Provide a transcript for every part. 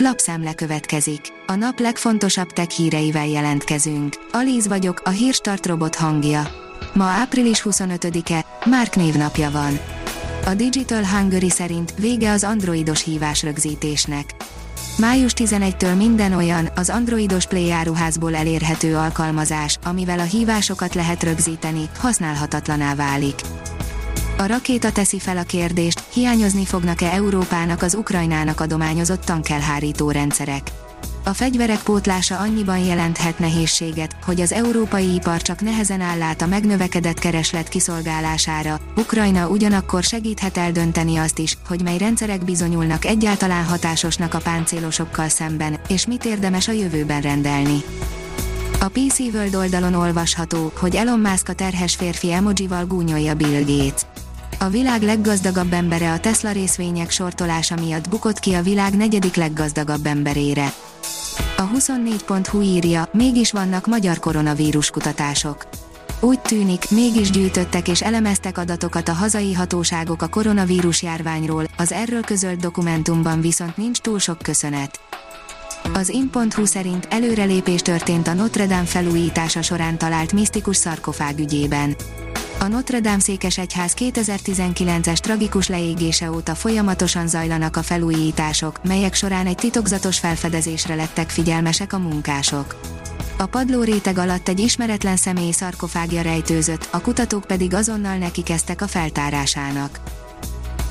Lapszemle következik. A nap legfontosabb tech híreivel jelentkezünk. Alíz vagyok, a hírstart robot hangja. Ma április 25-e, Márk névnapja van. A Digital Hungary szerint vége az androidos hívás rögzítésnek. Május 11-től minden olyan, az androidos Play áruházból elérhető alkalmazás, amivel a hívásokat lehet rögzíteni, használhatatlaná válik. A rakéta teszi fel a kérdést, hiányozni fognak-e Európának az Ukrajnának adományozott tankelhárító rendszerek. A fegyverek pótlása annyiban jelenthet nehézséget, hogy az európai ipar csak nehezen áll át a megnövekedett kereslet kiszolgálására, Ukrajna ugyanakkor segíthet eldönteni azt is, hogy mely rendszerek bizonyulnak egyáltalán hatásosnak a páncélosokkal szemben, és mit érdemes a jövőben rendelni. A PC World oldalon olvasható, hogy Elon Musk a terhes férfi emojival gúnyolja Bill Gates. A világ leggazdagabb embere a Tesla részvények sortolása miatt bukott ki a világ negyedik leggazdagabb emberére. A 24.hu írja, mégis vannak magyar koronavírus kutatások. Úgy tűnik, mégis gyűjtöttek és elemeztek adatokat a hazai hatóságok a koronavírus járványról, az erről közölt dokumentumban viszont nincs túl sok köszönet. Az in.hu szerint előrelépés történt a Notre Dame felújítása során talált misztikus szarkofág ügyében. A Notre Dame székesegyház 2019-es tragikus leégése óta folyamatosan zajlanak a felújítások, melyek során egy titokzatos felfedezésre lettek figyelmesek a munkások. A padló réteg alatt egy ismeretlen személy szarkofágja rejtőzött, a kutatók pedig azonnal nekikezdtek a feltárásának.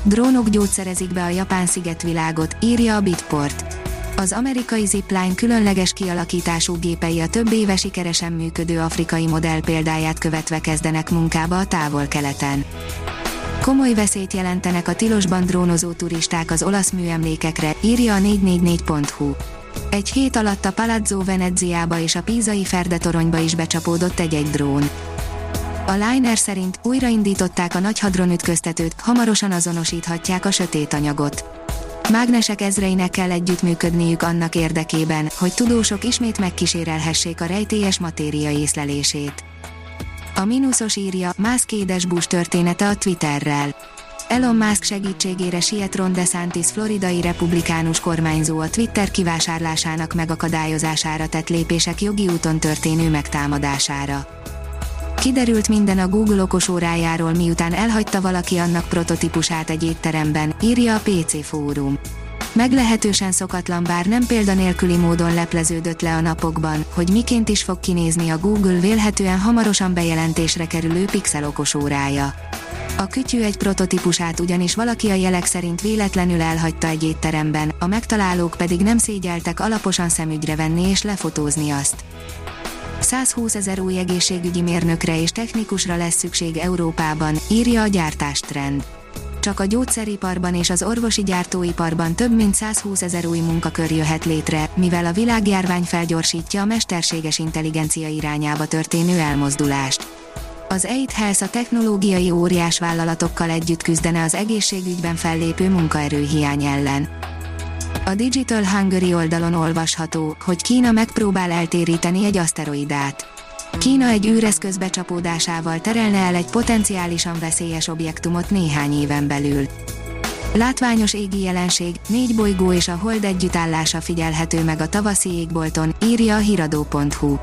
Drónok gyógyszerezik be a japán szigetvilágot, írja a Bitport. Az amerikai Zipline különleges kialakítású gépei a több éve sikeresen működő afrikai modell példáját követve kezdenek munkába a távol-keleten. Komoly veszélyt jelentenek a tilosban drónozó turisták az olasz műemlékekre, írja a 444.hu. Egy hét alatt a Palazzo Veneziába és a Pízai Ferdetoronyba is becsapódott egy-egy drón. A Liner szerint újraindították a nagy hadronütköztetőt, hamarosan azonosíthatják a sötét anyagot. Mágnesek ezreinek kell együttműködniük annak érdekében, hogy tudósok ismét megkísérelhessék a rejtélyes matéria észlelését. A mínuszos írja, Musk édes Bush története a Twitterrel. Elon Musk segítségére siet Ron DeSantis floridai republikánus kormányzó a Twitter kivásárlásának megakadályozására tett lépések jogi úton történő megtámadására. Kiderült minden a Google okosórájáról miután elhagyta valaki annak prototípusát egy étteremben, írja a PC Fórum. Meglehetősen szokatlan bár nem példanélküli módon lepleződött le a napokban, hogy miként is fog kinézni a Google vélhetően hamarosan bejelentésre kerülő Pixel okosórája. A kütyű egy prototípusát ugyanis valaki a jelek szerint véletlenül elhagyta egy étteremben, a megtalálók pedig nem szégyeltek alaposan szemügyre venni és lefotózni azt. 120 ezer új egészségügyi mérnökre és technikusra lesz szükség Európában, írja a gyártástrend. Csak a gyógyszeriparban és az orvosi gyártóiparban több mint 120 ezer új munkakör jöhet létre, mivel a világjárvány felgyorsítja a mesterséges intelligencia irányába történő elmozdulást. Az Eight Health a technológiai óriás vállalatokkal együtt küzdene az egészségügyben fellépő munkaerőhiány ellen. A Digital Hungary oldalon olvasható, hogy Kína megpróbál eltéríteni egy aszteroidát. Kína egy űreszköz becsapódásával terelne el egy potenciálisan veszélyes objektumot néhány éven belül. Látványos égi jelenség, négy bolygó és a hold együttállása figyelhető meg a tavaszi égbolton, írja a hiradó.hu.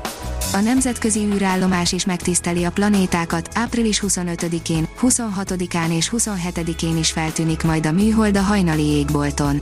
A nemzetközi űrállomás is megtiszteli a planétákat, április 25-én, 26-án és 27-én is feltűnik majd a műhold a hajnali égbolton.